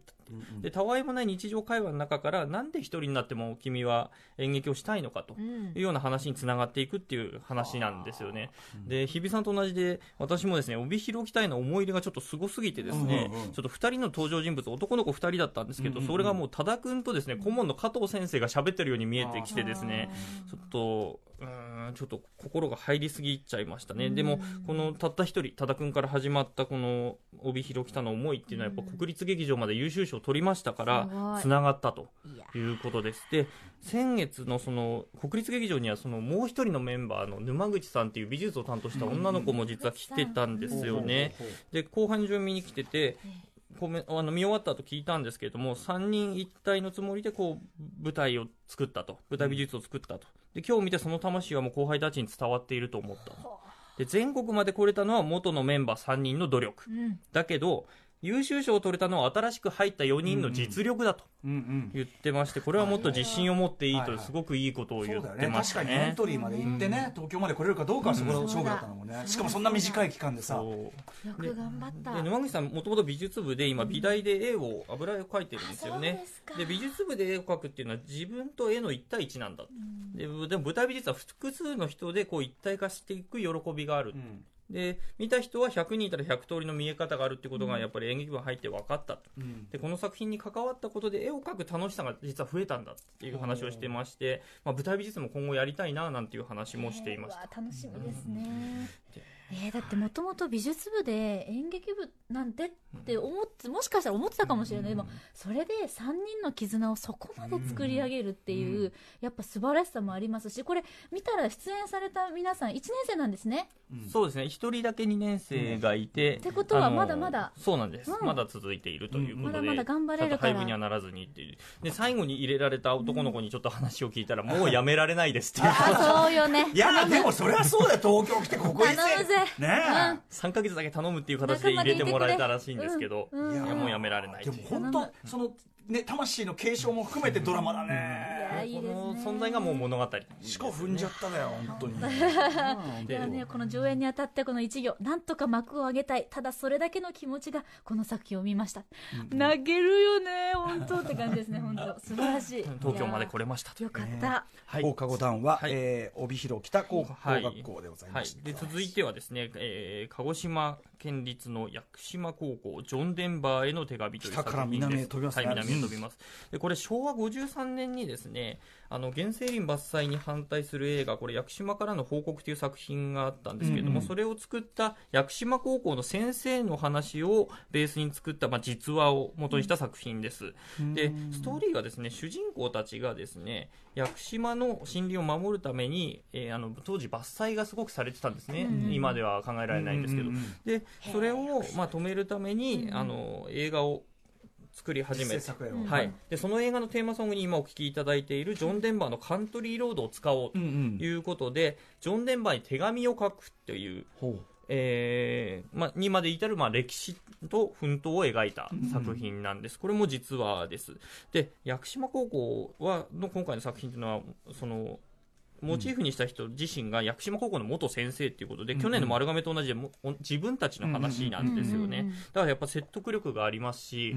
でたわいもない日常会話の中からなんで一人になっても君は演劇をしたいのかとうん。いうような話につながっていくっていう話なんですよね。で日比さんと同じで私もですね帯広北への思い入れがちょっとすごすぎてですね、うんうんうん。ちょっと2人の登場人物男の子2人だったんですけど、それがもう多田君とですね顧問の加藤先生が喋ってるように見えてきてですねちょっとうーんちょっと心が入りすぎちゃいましたね、でもこのたった一人多田君から始まったこの帯広北の思いっていうのはやっぱ国立劇場まで優秀賞を取りましたからつながったということです。で先月のその国立劇場にはそのもう一人のメンバーの沼口さんっていう美術を担当した女の子も実は来てたんですよね、で後半順見に来ててコメあの見終わった後聞いたんですけれども3人一体のつもりでこう舞台を作ったと。舞台美術を作ったとで今日見てその魂はもう後輩たちに伝わっていると思った。で全国まで来れたのは元のメンバー3人の努力。うん。だけど優秀賞を取れたのは新しく入った4人の実力だと言ってましてこれはもっと自信を持っていいとすごくいいことを言ってね確かましたね。にエントリーまで行ってね、東京まで来れるかどうかはそこが勝負だったのもね、しかもそんな短い期間でさ、よく頑張った。で沼口さんもともと美術部で今美大で絵を油絵を描いてるんですよね。で美術部で絵を描くっていうのは自分と絵の一対一なんだ、ででも舞台美術は複数の人でこう一体化していく喜びがある、うんで見た人は100人いたら100通りの見え方があるってことがやっぱり演劇部に入って分かったと。うん。でこの作品に関わったことで絵を描く楽しさが実は増えたんだっていう話をしてまして、まあ、舞台美術も今後やりたいななんていう話もしていました。楽しみですね、えーだってもともと美術部で演劇部なんてって思ってもしかしたら思ってたかもしれない、でもそれで3人の絆をそこまで作り上げるっていう、やっぱ素晴らしさもありますしこれ見たら出演された皆さん1年生なんですね。そうですね。一人だけ2年生がいて、ってことはまだまだ。そうなんです、うん。まだ続いているということで、まだまだ頑張れるから廃部にはならずにっていう。で最後に入れられた男の子にちょっと話を聞いたら、もうやめられないですっていう。あそうよね。いやでもそれはそうだよ。東京来てここに頼むぜね。3ヶ月だけ頼むっていう形で入れてもらえたらしいんですけど、うんうんいやもうやめられないでも本当そのね魂の継承も含めてドラマだいやねいいですね。この存在がもう物語。しか踏んじゃっただよ本当に。ではね、この上演にあたってこの一行なんとか幕を上げたい。ただそれだけの気持ちがこの作品を見ました、泣けるよね本当って感じですね本当。素晴らしい。東京まで来れましたと。よかった、はい。放課後団は、はい。えー帯広北高校はい学校でございはい。ました、、で続いてはですね、えー鹿児島県立の屋久島高校ジョン・デンバーへの手紙という作北から南へ飛びます飛びます、でこれ昭和53年にですねあの原生林伐採に反対する映画これ屋久島からの報告という作品があったんですけれども、うんうん。それを作った屋久島高校の先生の話をベースに作った、まあ、実話を元にした作品です、でストーリーがですね主人公たちがですね屋久島の森林を守るために、えーあの当時伐採がすごくされてたんですね、うん今では考えられないんですけど、うんうんうんでそれを、まあ、止めるために、うん。あの映画を作り始めて。はい、でその映画のテーマソングに今お聴きいただいているジョン・デンバーの「カントリー・ロード」を使おうとうんうんいうことで、ジョン・デンバーに手紙を書くという、ほう。えーま、にまで至る、まあ、歴史と奮闘を描いた作品なんです、これも実話です。で屋久島高校はの今回の作品というのはそのモチーフにした人自身が屋久島高校の元先生っていうことで、去年の丸亀と同じでもお自分たちの話なんですよね、だからやっぱ説得力がありますし、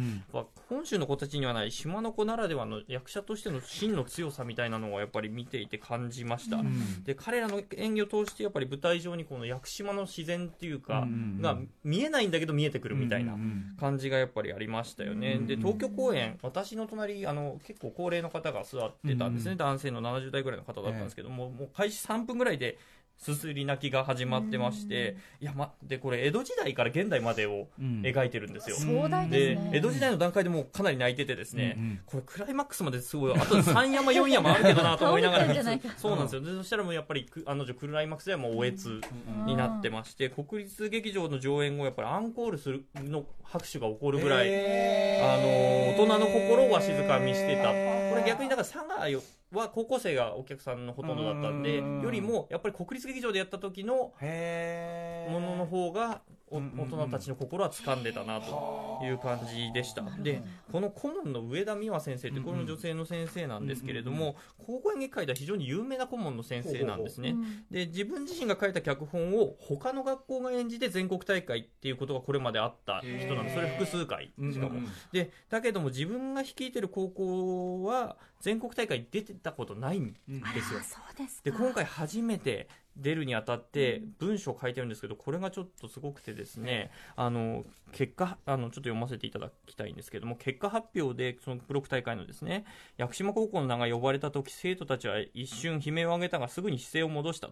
本州の子たちにはない島の子ならではの役者としての芯の強さみたいなのをやっぱり見ていて感じました、で彼らの演技を通してやっぱり舞台上にこの屋久島の自然っていうか、が見えないんだけど見えてくるみたいな感じがやっぱりありましたよね、で東京公演私の隣あの結構高齢の方が座ってたんですね、男性の70代ぐらいの方だったんですけども、もう開始3分ぐらいですすり泣きが始まってまして、いや、ま、で、これ、江戸時代から現代までを描いてるんですよ。壮大ですね。江戸時代の段階でもうかなり泣いててですね、これ、クライマックスまですごい、あと3山、4山あるけどなと思いながらそうなんですよ。で、そしたらもうやっぱり、くあの女、クライマックスではもうおえつになってまして、国立劇場の上演後、やっぱりアンコールするの拍手が起こるぐらい、あの、大人の心は静かにしてた。これ逆にだから佐賀よは高校生がお客さんのほとんどだったんで、うん。よりもやっぱり国立劇場でやった時のものの方がお大人たちの心は掴んでたなという感じでした。で、この顧問の上田美和先生ってこの女性の先生なんですけれども、高校演劇界では非常に有名な顧問の先生なんですね。で、自分自身が書いた脚本を他の学校が演じて全国大会っていうことがこれまであった人なんです。それ複数回しかも。で、だけども自分が率いてる高校は全国大会に出てたことないんですよ。そうですで今回初めて出るにあたって文章を書いてるんですけどこれがちょっとすごくてですねあの結果あのちょっと読ませていただきたいんですけども結果発表でそのブロック大会のですね屋久島高校の名が呼ばれた時生徒たちは一瞬悲鳴を上げたがすぐに姿勢を戻した、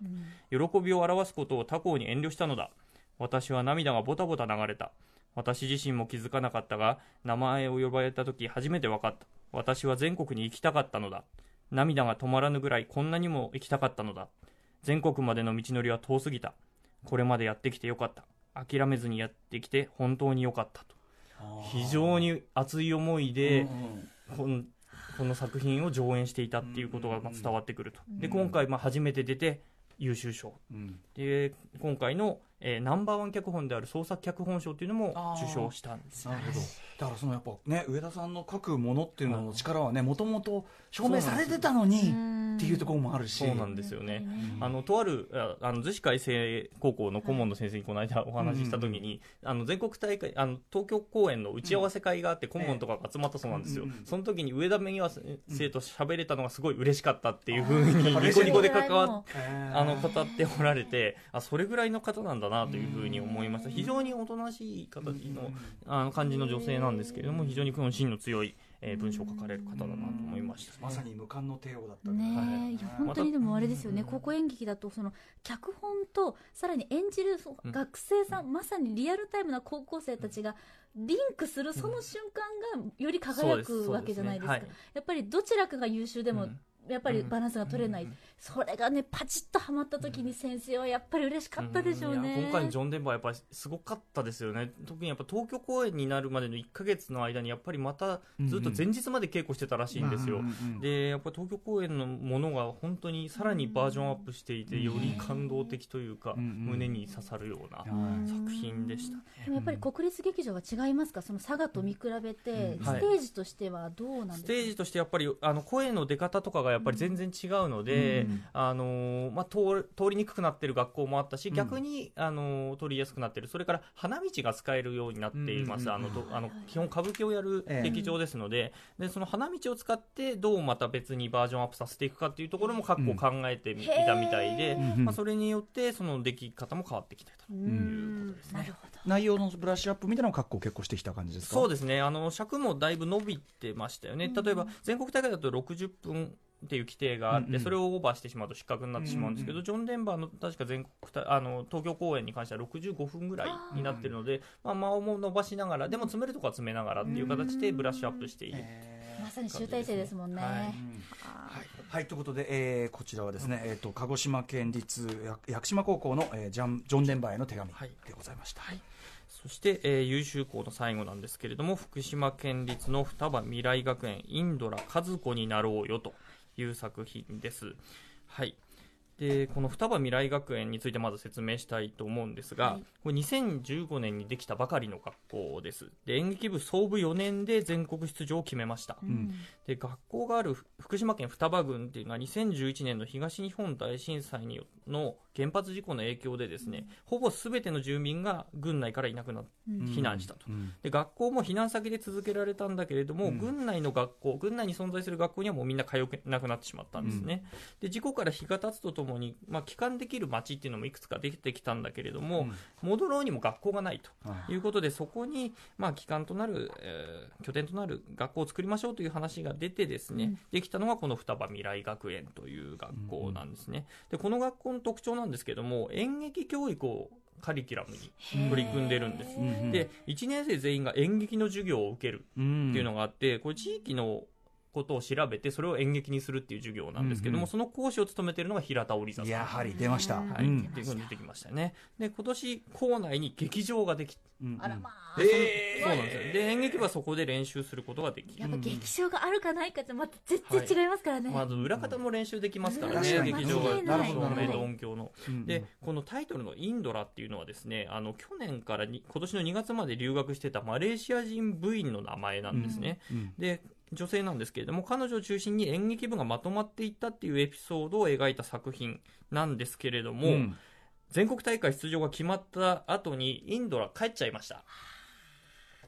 喜びを表すことを他校に遠慮したのだ。私は涙がボタボタ流れた。私自身も気づかなかったが名前を呼ばれた時初めて分かった。私は全国に行きたかったのだ。涙が止まらぬぐらいこんなにも行きたかったのだ全国までの道のりは遠すぎた。これまでやってきてよかった。諦めずにやってきて本当によかったと。非常に熱い思いで、このこの作品を上演していたっていうことがまあ伝わってくると。で今回まあ初めて出て優秀賞。で今回の、えーナンバーワン脚本である創作脚本賞っていうのも受賞したんですなるほど。だからそのやっぱね上田さんの書くものっていうのの力はねもともと証明されてたのにっていうところもあるし。そうなんですよね。あの、とある、ああの、逗子海星高校の顧問の先生にこの間お話ししたときに、あの、全国大会、あの、東京公演の打ち合わせ会があって顧問とかが集まったそうなんですよ。その時に上田美和先生と喋れたのがすごい嬉しかったっていうふうに、ニコニコで関わっあの、語っておられて、あ、それぐらいの方なんだなというふうに思いました。非常におとなしい形の、あの、感じの女性なんですけれども、非常にこの芯の強い、えー文章を書かれる方だなと思いました。まさに無冠の帝王だったねえ、い。や本当にでもあれですよね、高校演劇だとその脚本とさらに演じるその学生さん、まさにリアルタイムな高校生たちがリンクするその瞬間がより輝くわけじゃないですか、そうです。ね。やっぱりどちらかが優秀でも、やっぱりバランスが取れない、それがねパチッとはまった時に先生はやっぱり嬉しかったでしょうね、今回のジョン・デンバーはやっぱりすごかったですよね。特にやっぱ東京公演になるまでの1ヶ月の間にやっぱりまたずっと前日まで稽古してたらしいんですよ、でやっぱ東京公演のものが本当にさらにバージョンアップしていてより感動的というか胸に刺さるような作品でした。ねでもやっぱり国立劇場は違いますか？その佐賀と見比べて、はい。ステージとしてはどうなんですか、ステージとしてやっぱりあの声の出方とかがやっぱり全然違うので、あのまあ、通通りにくくなってる学校もあったし、逆にあの通りやすくなってる。それから花道が使えるようになっています、あのとあの基本歌舞伎をやるええ。劇場ですので,、でその花道を使ってどうまた別にバージョンアップさせていくかっていうところも各校考えてみ,、たみたいで、まあ、それによってその出来方も変わってきてたということですね。内容のブラッシュアップみたいなのを格好結構してきた感じですか？そうですね。あの尺もだいぶ伸びてましたよね、例えば全国大会だと60分っていう規定があって、それをオーバーしてしまうと失格になってしまうんですけど、ジョン・デンバーの確か全国大あの東京公演に関しては65分ぐらいになってるので、まあ、間をも伸ばしながらでも詰めるとこは詰めながらっていう形でブラッシュアップしている。まさに集大成ですもんね、はい。はい、ということで、えーこちらはですね、えー、と鹿児島県立や屋久島高校の、えージャンジョン・デンバーへの手紙でございました。そして、えー優秀校の最後なんですけれども福島県立の双葉未来学園インドラ和子になろうよという作品です。はいでこの双葉未来学園についてまず説明したいと思うんですが、これ2015年にできたばかりの学校です。で演劇部総部4年で全国出場を決めました、で学校がある福島県双葉郡っていうのは2011年の東日本大震災によの原発事故の影響でですね、ほぼ全ての住民が郡内からいなくなっ避難したと、で学校も避難先で続けられたんだけれども、郡内の学校郡内に存在する学校にはもうみんな通えなくなってしまったんですね、で事故から日が経つとともに、まあ、帰還できる町っていうのもいくつかできてきたんだけれども、戻ろうにも学校がないということで、そこに、まあ、帰還となる、えー拠点となる学校を作りましょうという話が出てですね、できたのがこの双葉未来学園という学校なんですね。でこの学校の特徴なんですけども演劇教育をカリキュラムに取り組んでるんです。で1年生全員が演劇の授業を受けるっていうのがあってこれ地域のことを調べてそれを演劇にするっていう授業なんですけども、その講師を務めているのが平田織座さんやはり出ました。はい、うんっていうのが出てきましたよね。で、今年、校内に劇場ができ、あらまあ。えそうなんですよ。で、演劇部はそこで練習することができる。やっぱ劇場があるかないかってまた全然違いますからね。まず裏方も練習できますからね、確かに劇場が照明と音響の。で、このタイトルのインドラっていうのはですね、あの、去年からに今年の2月まで留学してたマレーシア人部員の名前なんですね。で、女性なんですけれども、彼女を中心に演劇部がまとまっていったっていうエピソードを描いた作品なんですけれども、うん全国大会出場が決まった後にインドラ帰っちゃいました。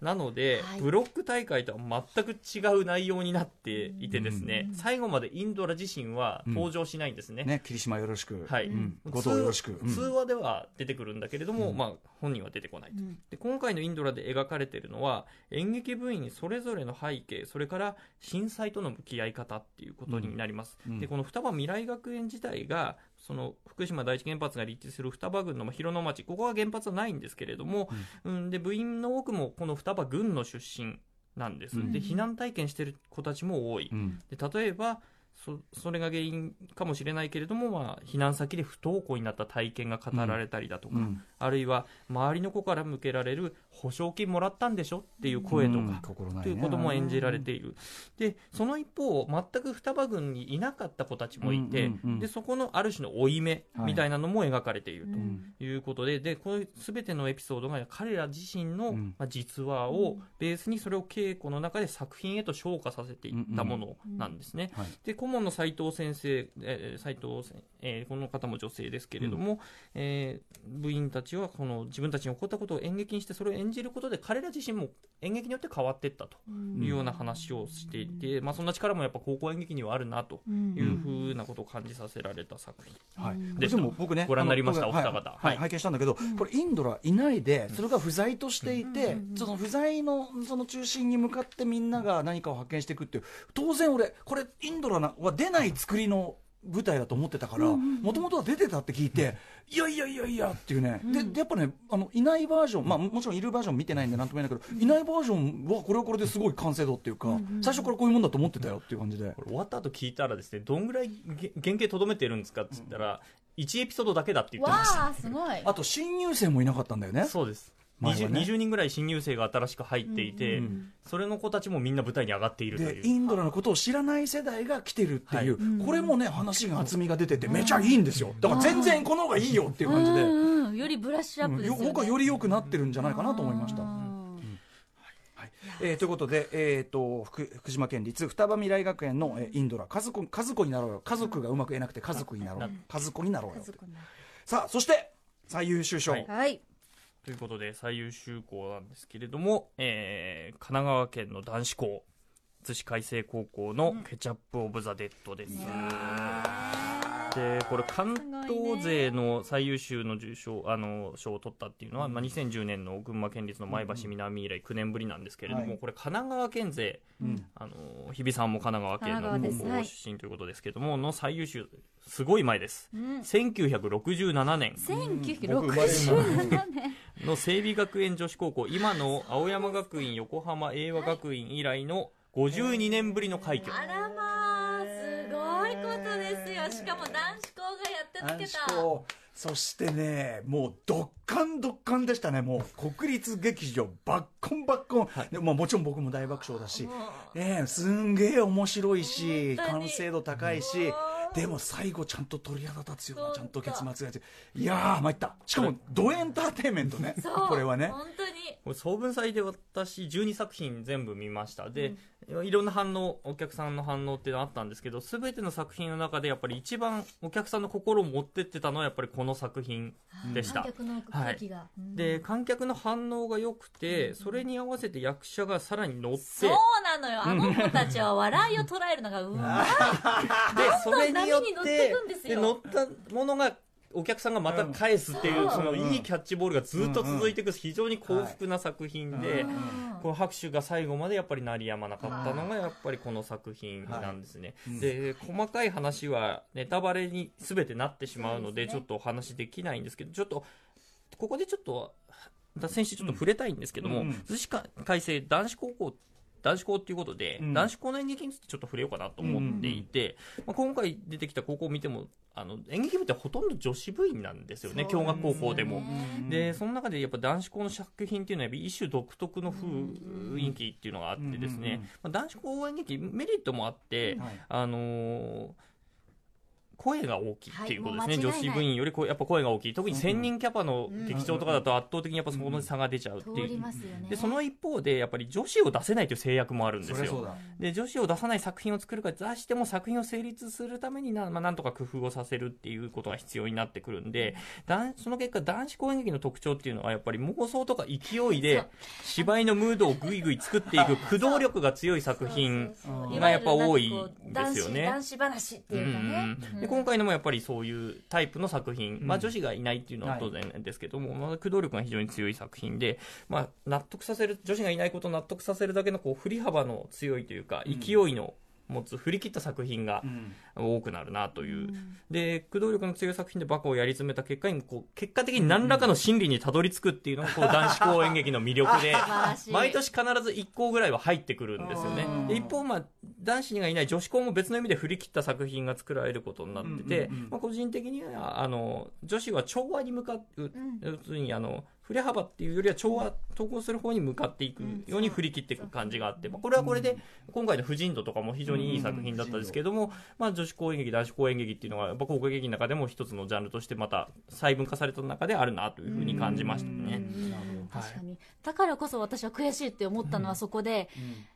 なので、はい。ブロック大会とは全く違う内容になっていてですね、最後までインドラ自身は登場しないんですね。ね、霧島よろしく。はい、うん。後藤よろしく。うん。通話では出てくるんだけれども、まあ、本人は出てこないと、で今回のインドラで描かれているのは演劇部員それぞれの背景それから震災との向き合い方っていうことになります、でこの双葉未来学園自体がその福島第一原発が立地する双葉郡のまあ広野町ここは原発はないんですけれども、うん、で部員の多くもこの双葉郡の出身なんです、で避難体験してる子たちも多い、ん。で例えばそそれが原因かもしれないけれども、まあ、避難先で不登校になった体験が語られたりだとか、うん。あるいは周りの子から向けられる保証金もらったんでしょっていう声とか、うん。ね。ということも演じられている。でその一方全く双葉郡にいなかった子たちもいて、うんうんうんでそこのある種の負い目みたいなのも描かれているん。ということで,、でこういう全てのエピソードが彼ら自身の、ん。まあ、実話をベースにそれを稽古の中で作品へと昇華させていったものなんですね。はい。で顧問の斉藤先生、えー斉藤えーこの方も女性ですけれども、えー部員たちはこの自分たちに起こったことを演劇にしてそれを演じることで彼ら自身も演劇によって変わっていったというような話をしていて、まあ、そんな力もやっぱ高校演劇にはあるなというふうなことを感じさせられた作品。はい、ででも僕ねご覧になりましたお二方。はいははい。い、拝見したんだけど、これインドラいないでそれが不在としていて、その不在のその中心に向かってみんなが何かを発見していくっていう。当然俺これインドラなは出ない作りの舞台だと思ってたからもともとは出てたって聞いて、いやいやいやいやっていうね、ででやっぱねあのいないバージョン、まあ、もちろんいるバージョン見てないんでなんとも言えないけど、いないバージョンはこれはこれですごい完成度っていうか、最初からこういうもんだと思ってたよっていう感じで。終わった後聞いたらですねどんぐらいげ原型とどめてるんですかって言ったら、1エピソードだけだって言ってました。わあ、すごい。あと新入生もいなかったんだよね。そうです 20, ね。20人ぐらい新入生が新しく入っていて、それの子たちもみんな舞台に上がっているという。でインドラのことを知らない世代が来てるっていう、これもね話が厚みが出ててめちゃいいんですよ。だから全然この方がいいよっていう感じで、うんうん、よりブラッシュアップですよ、ね。よ僕はより良くなってるんじゃないかなと思いました。はい。えーということで、えー、と福福島県立双葉未来学園の、えーインドラ家族家族になろうよ。家族がうまく言えなくて家族になろう。よ家族になろうよさあそして最優秀賞、はい。はい。ということで最優秀校なんですけれども、えー神奈川県の男子校津市海星高校のケチャップ・オブ・ザ・デッドです、でこれ関東勢の最優秀の受賞あの賞を取ったっていうのは、まあ、2010年の群馬県立の前橋南以来9年ぶりなんですけれども、はい。これ神奈川県勢、あの日比さんも神奈川県の高校出身ということですけれども、の最優秀すごい前です、1967年1967年。の整備学園女子高校今の青山学院横浜英和学院以来の52年ぶりの快挙。あらまあ、すごいことですよ。しかも男子校がやっての男けた。子校そしてねもうドッカンドッカンでしたね。もう国立劇場バッコンバッコン、でまあ、もちろん僕も大爆笑だし、ええすんげえ面白いし完成度高いしでも最後ちゃんと鳥肌立つようなちゃんと結末がそやっていやー参った。しかもドエンターテインメントね。これはね。本当に。これ総文祭で私12作品全部見ました。で、いろんな反応お客さんの反応っていうのはあったんですけど全ての作品の中でやっぱり一番お客さんの心を持ってってたのはやっぱりこの作品でした。観客の空気が、うん。で観客の反応が良くてそれに合わせて役者がさらに乗って。そうなのよ。あの子たちは笑いを捉えるのがうまい。でそれによっ波に乗っててくんですよ。で乗ったものがお客さんがまた返すっていう、う。んそのいいキャッチボールがずっと続いていく非常に幸福な作品で、うん。この拍手が最後までやっぱり鳴りやまなかったのがやっぱりこの作品なんですね、で細かい話はネタバレに全てなってしまうのでちょっとお話できないんですけどちょっとここでちょっと脱線してちょっと触れたいんですけども、逗子改正男子高校男子校っていうことで、うん。男子校の演劇についてちょっと触れようかなと思っていて、まあ、今回出てきた高校を見てもあの演劇部ってほとんど女子部員なんですよね共学高校でも。でその中でやっぱ男子校の作品っていうのは一種独特の雰囲気っていうのがあってですうんうんうんね、まあ、男子校演劇メリットもあって、はい。あのー声が大きいっていうことですね、はい女子部員よりこうやっぱ声が大きい。特に1000人キャパの劇場とかだと圧倒的にやっぱそこの差が出ちゃうっていう、でその一方でやっぱり女子を出せないという制約もあるんですよ。で女子を出さない作品を作るか出しても作品を成立するためにな,、まあ、なんとか工夫をさせるっていうことが必要になってくるんでだんその結果男子公演劇の特徴っていうのはやっぱり妄想とか勢いで芝居のムードをぐいぐい作っていく 駆動力が強い作品がやっぱ多いんですよね。男子男子話っていうかね、うん。うん。で今回のもやっぱりそういうタイプの作品、まあ、女子がいないっていうのははい当然ですけども、まあ、駆動力が非常に強い作品で、まあ、納得させる女子がいないことを納得させるだけのこう振り幅の強いというか勢いの持つ振り切った作品が多くなるなという、で駆動力の強い作品でバカをやり詰めた結果にこう結果的に何らかの真理にたどり着くっていうのが こう男子校演劇の魅力で毎年必ず1校ぐらいは入ってくるんですよね。で一方、まあ、男子がいない女子校も別の意味で振り切った作品が作られることになってて、うんうんうんまあ、個人的にはあの女子は調和に向かう、要するにあの振れ幅っていうよりは調和統合する方に向かっていくように振り切っていく感じがあって、まあ、これはこれで今回の「婦人度」とかも非常にいい作品だったんですけども、まあ、女子公演劇男子公演劇っていうのがやっぱ高校劇の中でも一つのジャンルとしてまた細分化された中であるなというふうに感じましたね。はい確かにだからこそ私は悔しいって思ったのはそこで、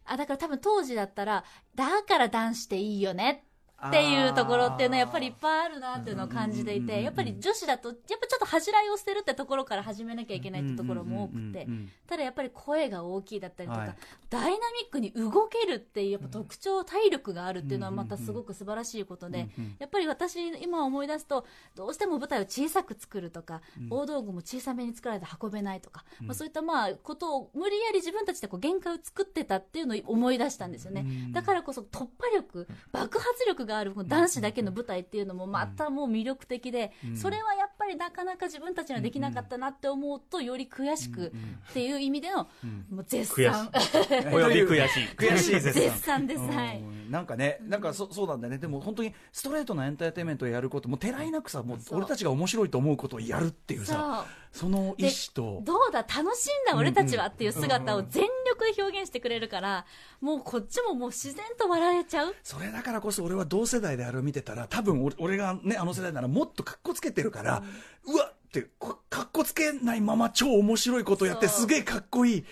あだから多分当時だったらだから男子っていいよねっていうところっていうのはやっぱりいっぱいあるなっていうのを感じていてやっぱり女子だとやっぱちょっと恥じらいを捨てるってところから始めなきゃいけないってところも多くてただやっぱり声が大きいだったりとか、はい。ダイナミックに動けるっていうやっぱ特徴体力があるっていうのはまたすごく素晴らしいことで、やっぱり私今思い出すとどうしても舞台を小さく作るとか、大道具も小さめに作られて運べないとか、まあ、そういったまあことを無理やり自分たちでこう限界を作ってたっていうのを思い出したんですよね、だからこそ突破力爆発力がある男子だけの舞台っていうのもまたもう魅力的で、それはやっぱりなかなか自分たちにはできなかったなって思うとより悔しくっていう意味でのもう絶賛。および悔しい。悔しい絶絶賛です。はい。うんなんかね、なんかそそうなんだよね、でも本当にストレートなエンターテインメントをやること、もうてらいなくさ、もう俺たちが面白いと思うことをやるっていうさ、その意志と、どうだ楽しんだ俺たちはっていう姿を全力で表現してくれるから、もうこっちももう自然と笑えちゃう？それだからこそ俺は同世代であれを見てたら、多分俺俺がね、あの世代ならもっとかっこつけてるから、うわって、こかっこつけないまま超面白いことやって、すげえかっこいい、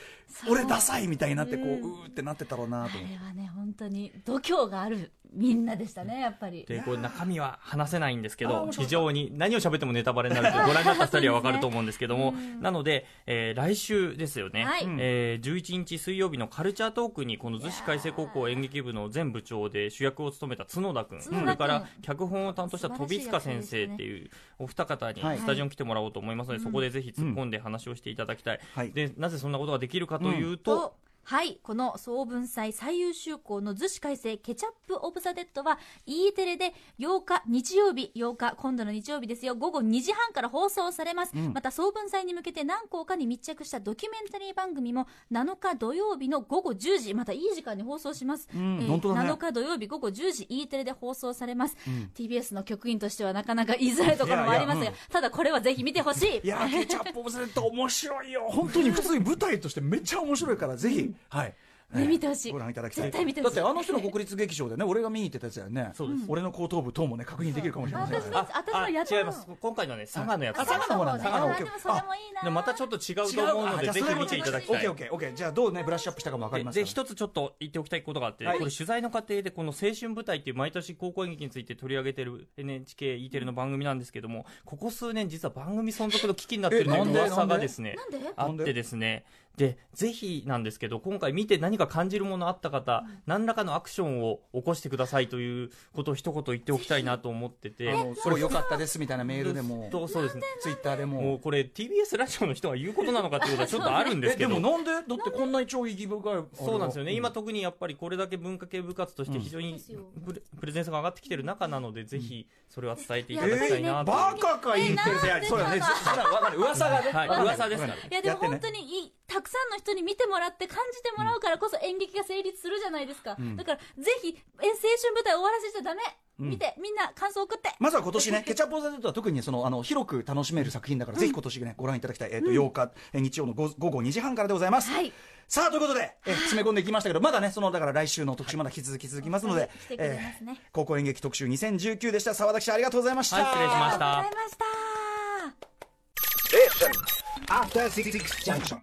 俺ダサいみたいになって、こう、うん。うーってなってたろうなあと。思ってれはね本当に度胸があるみんなでしたねやっぱり。でこれ中身は話せないんですけど非常に何を喋ってもネタバレになると ご覧になった2人は分かると思うんですけども、なので、えー来週ですよね、はい。えー11日水曜日のカルチャートークにこの逗子海星高校演劇部の前部長で主役を務めた角田君角田君。それから脚本を担当した飛塚先生っていうお二方にはい。スタジオに来てもらおうと思いますので、そこでぜひ突っ込んで話をしていただきたい、はいでなぜそんなことができるかというと、とはいこの総文祭最優秀校の逗子開成ケチャップ・オブ・ザ・デッドは E テレで8日日曜日8日今度の日曜日ですよ。午後2時半から放送されます、また総文祭に向けて何校かに密着したドキュメンタリー番組も7日土曜日の午後10時またいい時間に放送します、ん本当だね。7日土曜日午後10時 E テレで放送されます、TBS の局員としてはなかなか言いづらいところもありますがいやいやただこれはぜひ見てほしい。いやーケチャップオブザデッド面白いよ。本当に普通に舞台としてめっちゃ面白いからぜひ、はい。ね見てほしい。ご覧いただきたい。絶対見てほしい。だってあの人の国立劇場でね俺が見に行ってたやつだよね。そうです。俺の後頭部等もね確認できるかもしれない私の私のやったあ違います。今回のはね佐賀のやつ。あ佐賀の方なんだ。佐賀の方ね。佐賀のあでもそれもいいな。でまたちょっと違うと思うのでぜひ見ていただきたい。オッケーオッケーオッケー。じゃあどうねブラッシュアップしたかもわかりますで一つちょっと言っておきたいことがあって、はいこれ取材の過程でこの青春舞台っていう毎年高校演劇について取り上げてる NHKE テレの番組なんですけどもここ数年実は番組存続の危機になってるというえなんで？噂がですねなんで？あってですねでぜひなんですけど今回見て何か感じるものあった方、何らかのアクションを起こしてくださいということを一言言っておきたいなと思ってて。あのすごい良かったですみたいなメールでも。とそうです。ねツイッターでも。もうこれ TBS ラジオの人が言うことなのかっていうことはちょっとあるんですえでけど もなんで？だってこんなに超意義深いそうなんですよね、今と特にやっぱりこれだけ文化系部活として非常にプレプレゼンスが上がってきてる中なので、ぜひそれは伝えていただきたいなと、バカか言ってる。えなんでそうだね。噂がねはい噂ですからいやでもってね本当にいいたくさんの人に見てもらって感じてもらうからこそ演劇が成立するじゃないですか、だからぜひえ青春舞台終わらせちゃダメ、見てみんな感想送って。まずは今年ね、ケチャップ・オブ・ザ・デッドは特にそのあの広く楽しめる作品だから、ぜひ今年ね、ご覧いただきたい、えっと8日、え日曜の午午後2時半からでございます。はい。さあということで、え詰め込んでいきましたけど、まだね、そのだから来週の特集、まだ引き続き続きますので、来てくれますね。高校演劇特集2019でした。澤田記者、ありがとうございました。はい失礼しましたありがとうございました